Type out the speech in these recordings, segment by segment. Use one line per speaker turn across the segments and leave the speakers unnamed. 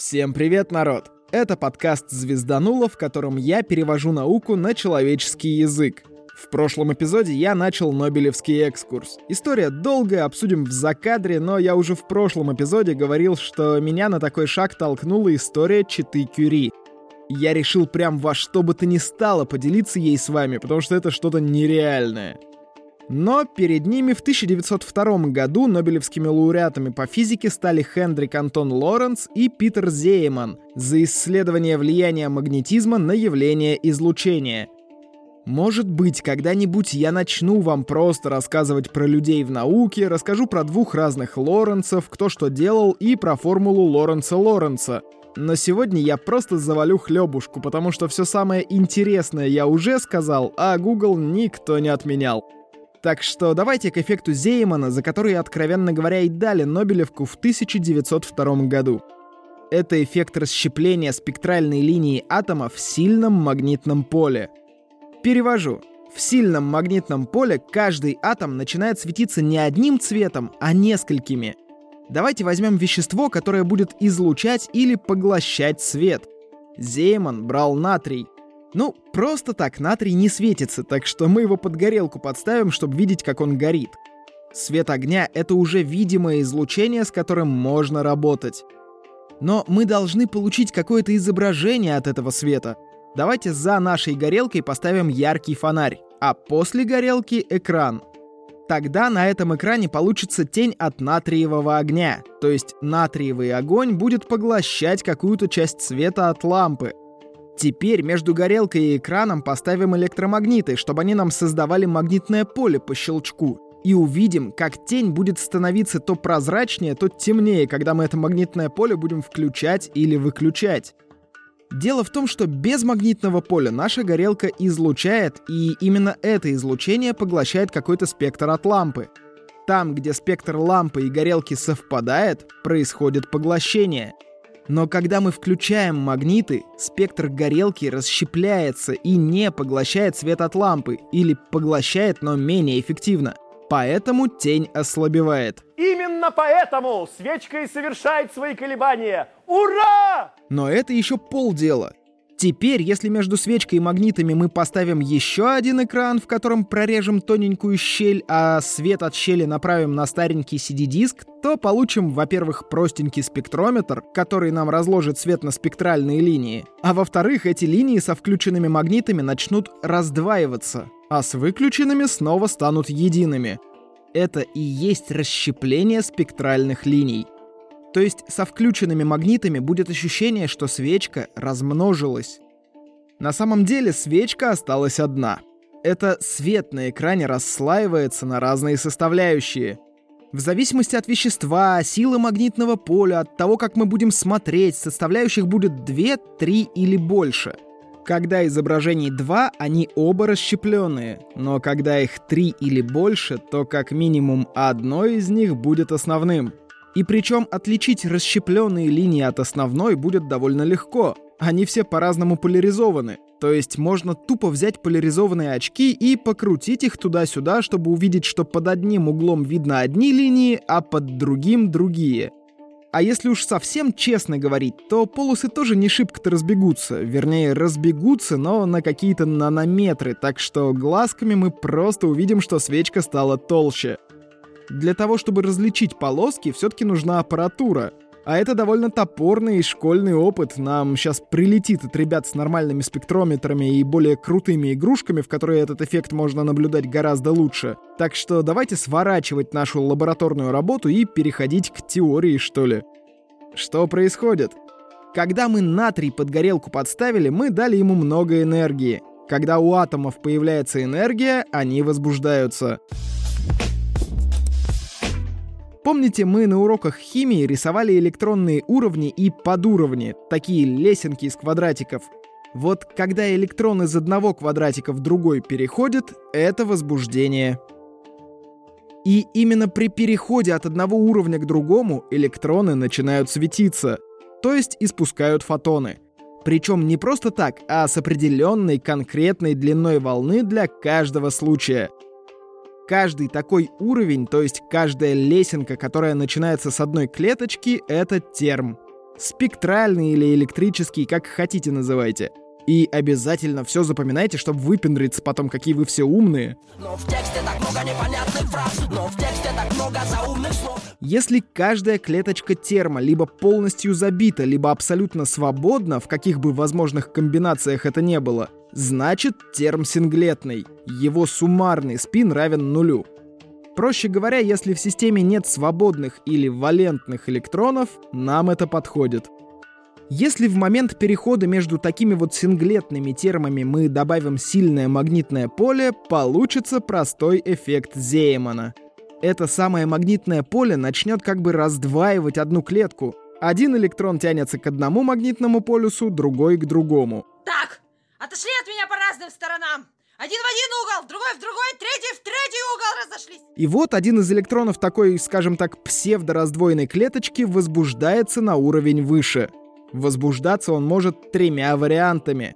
Всем привет, народ! Это подкаст «Звездануло», в котором я перевожу науку на человеческий язык. В прошлом эпизоде я начал Нобелевский экскурс. История долгая, обсудим в закадре, но я уже в прошлом эпизоде говорил, что меня на такой шаг толкнула история Читы Кюри. Я решил прям во что бы то ни стало поделиться ей с вами, потому что это что-то нереальное. Но перед ними в 1902 году нобелевскими лауреатами по физике стали Хендрик Антон Лоренц и Питер Зейман за исследование влияния магнетизма на явление излучения. Может быть, когда-нибудь я начну вам просто рассказывать про людей в науке, расскажу про двух разных Лоренцев, кто что делал, и про формулу Лоренца Лоренца. Но сегодня я просто завалю хлебушку, потому что все самое интересное я уже сказал, а Google никто не отменял. Так что давайте к эффекту Зеймана, за который, откровенно говоря, и дали Нобелевку в 1902 году. Это эффект расщепления спектральной линии атома в сильном магнитном поле. Перевожу. В сильном магнитном поле каждый атом начинает светиться не одним цветом, а несколькими. Давайте возьмем вещество, которое будет излучать или поглощать свет. Зейман брал натрий — ну, просто так натрий не светится, так что мы его под горелку подставим, чтобы видеть, как он горит. Свет огня — это уже видимое излучение, с которым можно работать. Но мы должны получить какое-то изображение от этого света. Давайте за нашей горелкой поставим яркий фонарь, а после горелки — экран. Тогда на этом экране получится тень от натриевого огня, то есть натриевый огонь будет поглощать какую-то часть света от лампы, Теперь между горелкой и экраном поставим электромагниты, чтобы они нам создавали магнитное поле по щелчку. И увидим, как тень будет становиться то прозрачнее, то темнее, когда мы это магнитное поле будем включать или выключать. Дело в том, что без магнитного поля наша горелка излучает, и именно это излучение поглощает какой-то спектр от лампы. Там, где спектр лампы и горелки совпадает, происходит поглощение — но когда мы включаем магниты, спектр горелки расщепляется и не поглощает свет от лампы, или поглощает, но менее эффективно. Поэтому тень ослабевает.
Именно поэтому свечка и совершает свои колебания. Ура!
Но это еще полдела. Теперь, если между свечкой и магнитами мы поставим еще один экран, в котором прорежем тоненькую щель, а свет от щели направим на старенький CD-диск, то получим, во-первых, простенький спектрометр, который нам разложит свет на спектральные линии, а во-вторых, эти линии со включенными магнитами начнут раздваиваться, а с выключенными снова станут едиными. Это и есть расщепление спектральных линий — то есть со включенными магнитами будет ощущение, что свечка размножилась. На самом деле свечка осталась одна. Это свет на экране расслаивается на разные составляющие. В зависимости от вещества, силы магнитного поля, от того, как мы будем смотреть, составляющих будет 2, 3 или больше. Когда изображений два, они оба расщепленные, но когда их три или больше, то как минимум одно из них будет основным. И причем отличить расщепленные линии от основной будет довольно легко. Они все по-разному поляризованы. То есть можно тупо взять поляризованные очки и покрутить их туда-сюда, чтобы увидеть, что под одним углом видно одни линии, а под другим другие. А если уж совсем честно говорить, то полосы тоже не шибко-то разбегутся. Вернее, разбегутся, но на какие-то нанометры, так что глазками мы просто увидим, что свечка стала толще. Для того, чтобы различить полоски, все-таки нужна аппаратура. А это довольно топорный школьный опыт. Нам сейчас прилетит от ребят с нормальными спектрометрами и более крутыми игрушками, в которые этот эффект можно наблюдать гораздо лучше. Так что давайте сворачивать нашу лабораторную работу и переходить к теории, что ли. Что происходит? Когда мы натрий под горелку подставили, мы дали ему много энергии. Когда у атомов появляется энергия, они возбуждаются. Помните, мы на уроках химии рисовали электронные уровни и подуровни, такие лесенки из квадратиков. Вот когда электрон из одного квадратика в другой переходит, это возбуждение. И именно при переходе от одного уровня к другому электроны начинают светиться, то есть испускают фотоны. Причем не просто так, а с определенной конкретной длиной волны для каждого случая — Каждый такой уровень, то есть каждая лесенка, которая начинается с одной клеточки, это терм. Спектральный или электрический, как хотите называйте. И обязательно все запоминайте, чтобы выпендриться потом, какие вы все умные. Но в тексте так много непонятных фраз, но в тексте так много заумных слов. Если каждая клеточка терма либо полностью забита, либо абсолютно свободна, в каких бы возможных комбинациях это не было, значит терм синглетный. Его суммарный спин равен нулю. Проще говоря, если в системе нет свободных или валентных электронов, нам это подходит. Если в момент перехода между такими вот синглетными термами мы добавим сильное магнитное поле, получится простой эффект Зеймана. Это самое магнитное поле начнет как бы раздваивать одну клетку. Один электрон тянется к одному магнитному полюсу, другой к другому.
Так, отошли от меня по разным сторонам. Один в один угол, другой в другой, третий в третий угол разошлись.
И вот один из электронов такой, скажем так, псевдораздвоенной клеточки возбуждается на уровень выше – Возбуждаться он может тремя вариантами.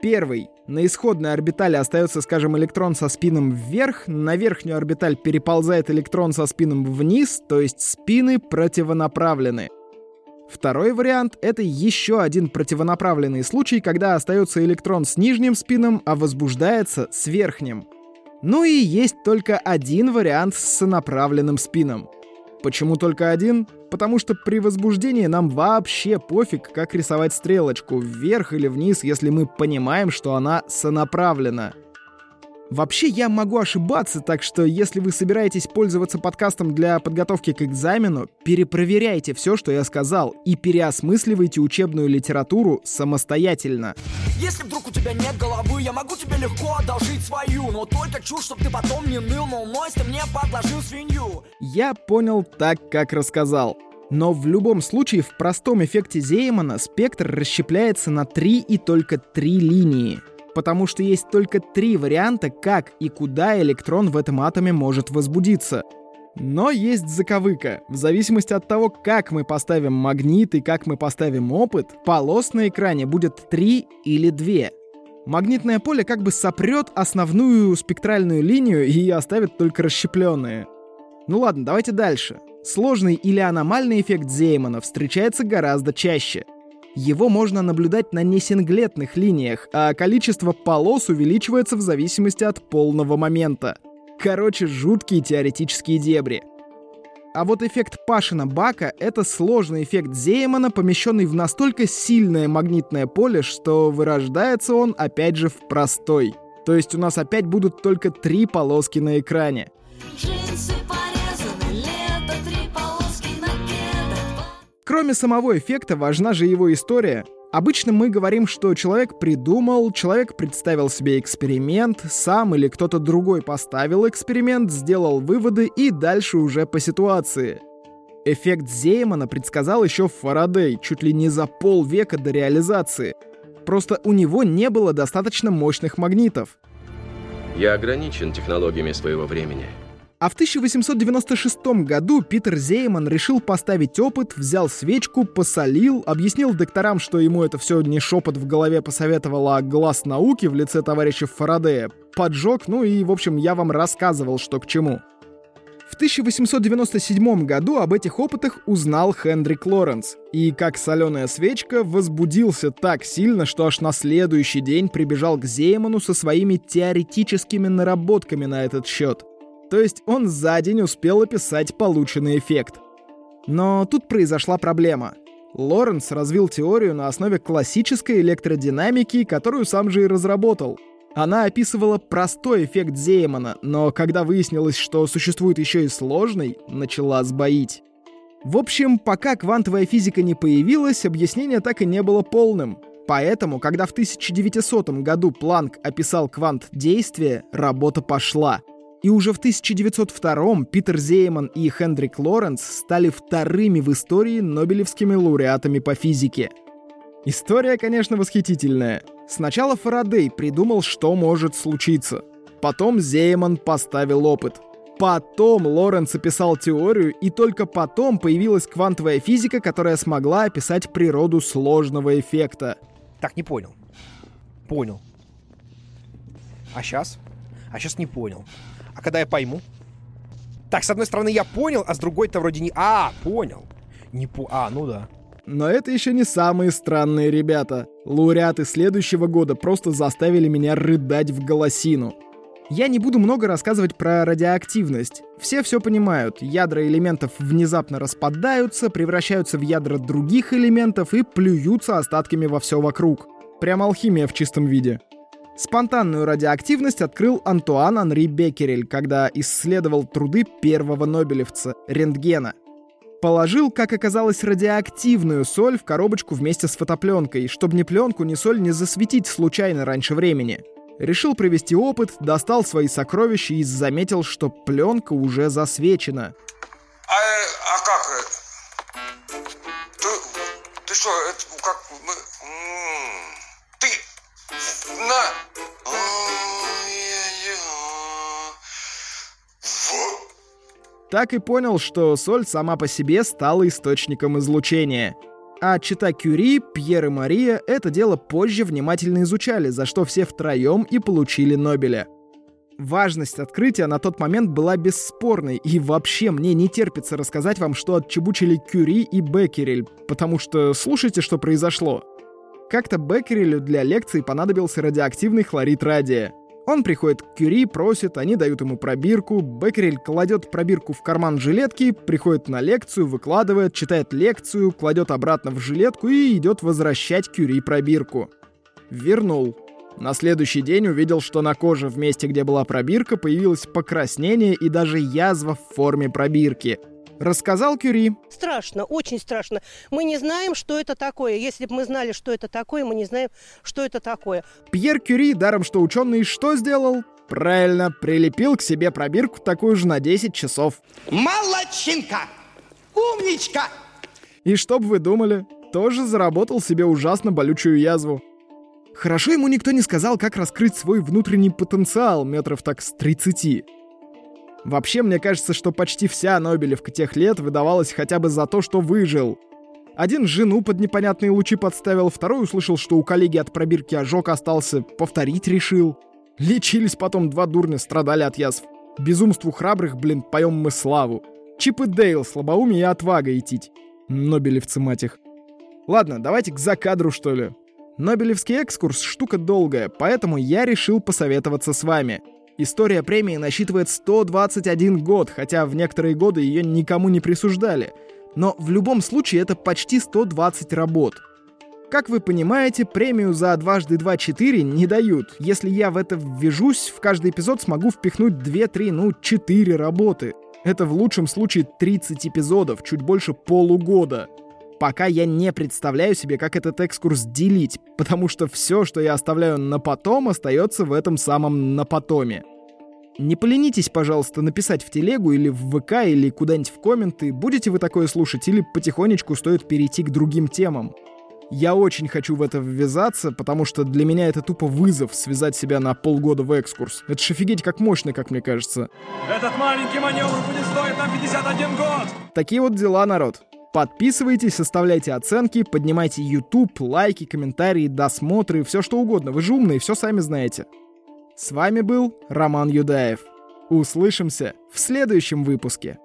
Первый. На исходной орбитали остается, скажем, электрон со спином вверх, на верхнюю орбиталь переползает электрон со спином вниз, то есть спины противонаправлены. Второй вариант — это еще один противонаправленный случай, когда остается электрон с нижним спином, а возбуждается с верхним. Ну и есть только один вариант с сонаправленным спином. Почему только один? Потому что при возбуждении нам вообще пофиг, как рисовать стрелочку, вверх или вниз, если мы понимаем, что она сонаправлена. Вообще я могу ошибаться, так что если вы собираетесь пользоваться подкастом для подготовки к экзамену, перепроверяйте все, что я сказал, и переосмысливайте учебную литературу самостоятельно. Если вдруг у тебя нет головы, я могу тебе легко одолжить свою, но только чушь, чтоб ты потом не ныл, мол, Нойс, ты мне подложил свинью. Я понял так, как рассказал. Но в любом случае в простом эффекте Зеймана спектр расщепляется на три и только три линии — потому что есть только три варианта, как и куда электрон в этом атоме может возбудиться. Но есть заковыка. В зависимости от того, как мы поставим магнит и как мы поставим опыт, полос на экране будет три или две. Магнитное поле как бы сопрет основную спектральную линию и оставит только расщепленные. Ну ладно, давайте дальше. Сложный или аномальный эффект Зеймана встречается гораздо чаще — его можно наблюдать на несинглетных линиях, а количество полос увеличивается в зависимости от полного момента. Короче, жуткие теоретические дебри. А вот эффект Пашина-Бака — это сложный эффект Зеймана, помещенный в настолько сильное магнитное поле, что вырождается он опять же в простой. То есть у нас опять будут только три полоски на экране. Кроме самого эффекта, важна же его история. Обычно мы говорим, что человек придумал, человек представил себе эксперимент, сам или кто-то другой поставил эксперимент, сделал выводы и дальше уже по ситуации. Эффект Зеймана предсказал еще Фарадей, чуть ли не за полвека до реализации. Просто у него не было достаточно мощных магнитов.
Я ограничен технологиями своего времени.
А в 1896 году Питер Зейман решил поставить опыт, взял свечку, посолил, объяснил докторам, что ему это все не шепот в голове посоветовал, а глаз науки в лице товарища Фарадея, поджег, ну и, в общем, я вам рассказывал, что к чему. В 1897 году об этих опытах узнал Хендрик Лоренс, и, как соленая свечка, возбудился так сильно, что аж на следующий день прибежал к Зейману со своими теоретическими наработками на этот счет — то есть он за день успел описать полученный эффект. Но тут произошла проблема. Лоренс развил теорию на основе классической электродинамики, которую сам же и разработал. Она описывала простой эффект Зеймана, но когда выяснилось, что существует еще и сложный, начала сбоить. В общем, пока квантовая физика не появилась, объяснение так и не было полным. Поэтому, когда в 1900 году Планк описал квант действия, работа пошла — и уже в 1902 Питер Зейман и Хендрик Лоренс стали вторыми в истории Нобелевскими лауреатами по физике. История, конечно, восхитительная. Сначала Фарадей придумал, что может случиться. Потом Зейман поставил опыт. Потом Лоренц описал теорию, и только потом появилась квантовая физика, которая смогла описать природу сложного эффекта.
Так, не понял. Понял. А сейчас? А сейчас не понял. Когда я пойму? Так, с одной стороны, я понял, а с другой-то вроде не... А, понял. Не по... А, ну да.
Но это еще не самые странные ребята. Лауреаты следующего года просто заставили меня рыдать в голосину. Я не буду много рассказывать про радиоактивность. Все все понимают. Ядра элементов внезапно распадаются, превращаются в ядра других элементов и плюются остатками во все вокруг. Прям алхимия в чистом виде. Спонтанную радиоактивность открыл Антуан Анри Беккерель, когда исследовал труды первого нобелевца — рентгена. Положил, как оказалось, радиоактивную соль в коробочку вместе с фотопленкой, чтобы ни пленку, ни соль не засветить случайно раньше времени — Решил провести опыт, достал свои сокровища и заметил, что пленка уже засвечена.
А, а как? Ты, ты что, это как мы... На...
Так и понял, что соль сама по себе стала источником излучения — а чита Кюри, Пьер и Мария это дело позже внимательно изучали, за что все втроем и получили Нобеля. Важность открытия на тот момент была бесспорной, и вообще мне не терпится рассказать вам, что отчебучили Кюри и Беккерель, потому что слушайте, что произошло. Как-то Беккерелю для лекции понадобился радиоактивный хлорид радия — он приходит к Кюри, просит, они дают ему пробирку, Беккерель кладет пробирку в карман жилетки, приходит на лекцию, выкладывает, читает лекцию, кладет обратно в жилетку и идет возвращать Кюри пробирку. Вернул. На следующий день увидел, что на коже в месте, где была пробирка, появилось покраснение и даже язва в форме пробирки — Рассказал Кюри.
Страшно, очень страшно. Мы не знаем, что это такое. Если бы мы знали, что это такое, мы не знаем, что это такое.
Пьер Кюри, даром что ученый, что сделал? Правильно, прилепил к себе пробирку такую же на 10 часов.
Молодчинка! Умничка!
И что бы вы думали, тоже заработал себе ужасно болючую язву. Хорошо ему никто не сказал, как раскрыть свой внутренний потенциал метров так с 30. Вообще, мне кажется, что почти вся Нобелевка тех лет выдавалась хотя бы за то, что выжил. Один жену под непонятные лучи подставил, второй услышал, что у коллеги от пробирки ожог остался, повторить решил. Лечились потом два дурня, страдали от язв. Безумству храбрых, блин, поем мы славу. Чип и Дейл, слабоумие и отвага идти. Нобелевцы, мать их. Ладно, давайте к закадру, что ли. Нобелевский экскурс — штука долгая, поэтому я решил посоветоваться с вами — История премии насчитывает 121 год, хотя в некоторые годы ее никому не присуждали. Но в любом случае это почти 120 работ. Как вы понимаете, премию за дважды два четыре не дают. Если я в это ввяжусь, в каждый эпизод смогу впихнуть 2-3, ну 4 работы. Это в лучшем случае 30 эпизодов, чуть больше полугода. Пока я не представляю себе, как этот экскурс делить, потому что все, что я оставляю на потом, остается в этом самом на потоме. Не поленитесь, пожалуйста, написать в телегу или в ВК или куда-нибудь в комменты, будете вы такое слушать или потихонечку стоит перейти к другим темам. Я очень хочу в это ввязаться, потому что для меня это тупо вызов связать себя на полгода в экскурс. Это ж офигеть как мощно, как мне кажется.
Этот маленький маневр будет стоить нам 51 год!
Такие вот дела, народ. Подписывайтесь, оставляйте оценки, поднимайте YouTube, лайки, комментарии, досмотры, все что угодно. Вы же умные, все сами знаете. С вами был Роман Юдаев. Услышимся в следующем выпуске.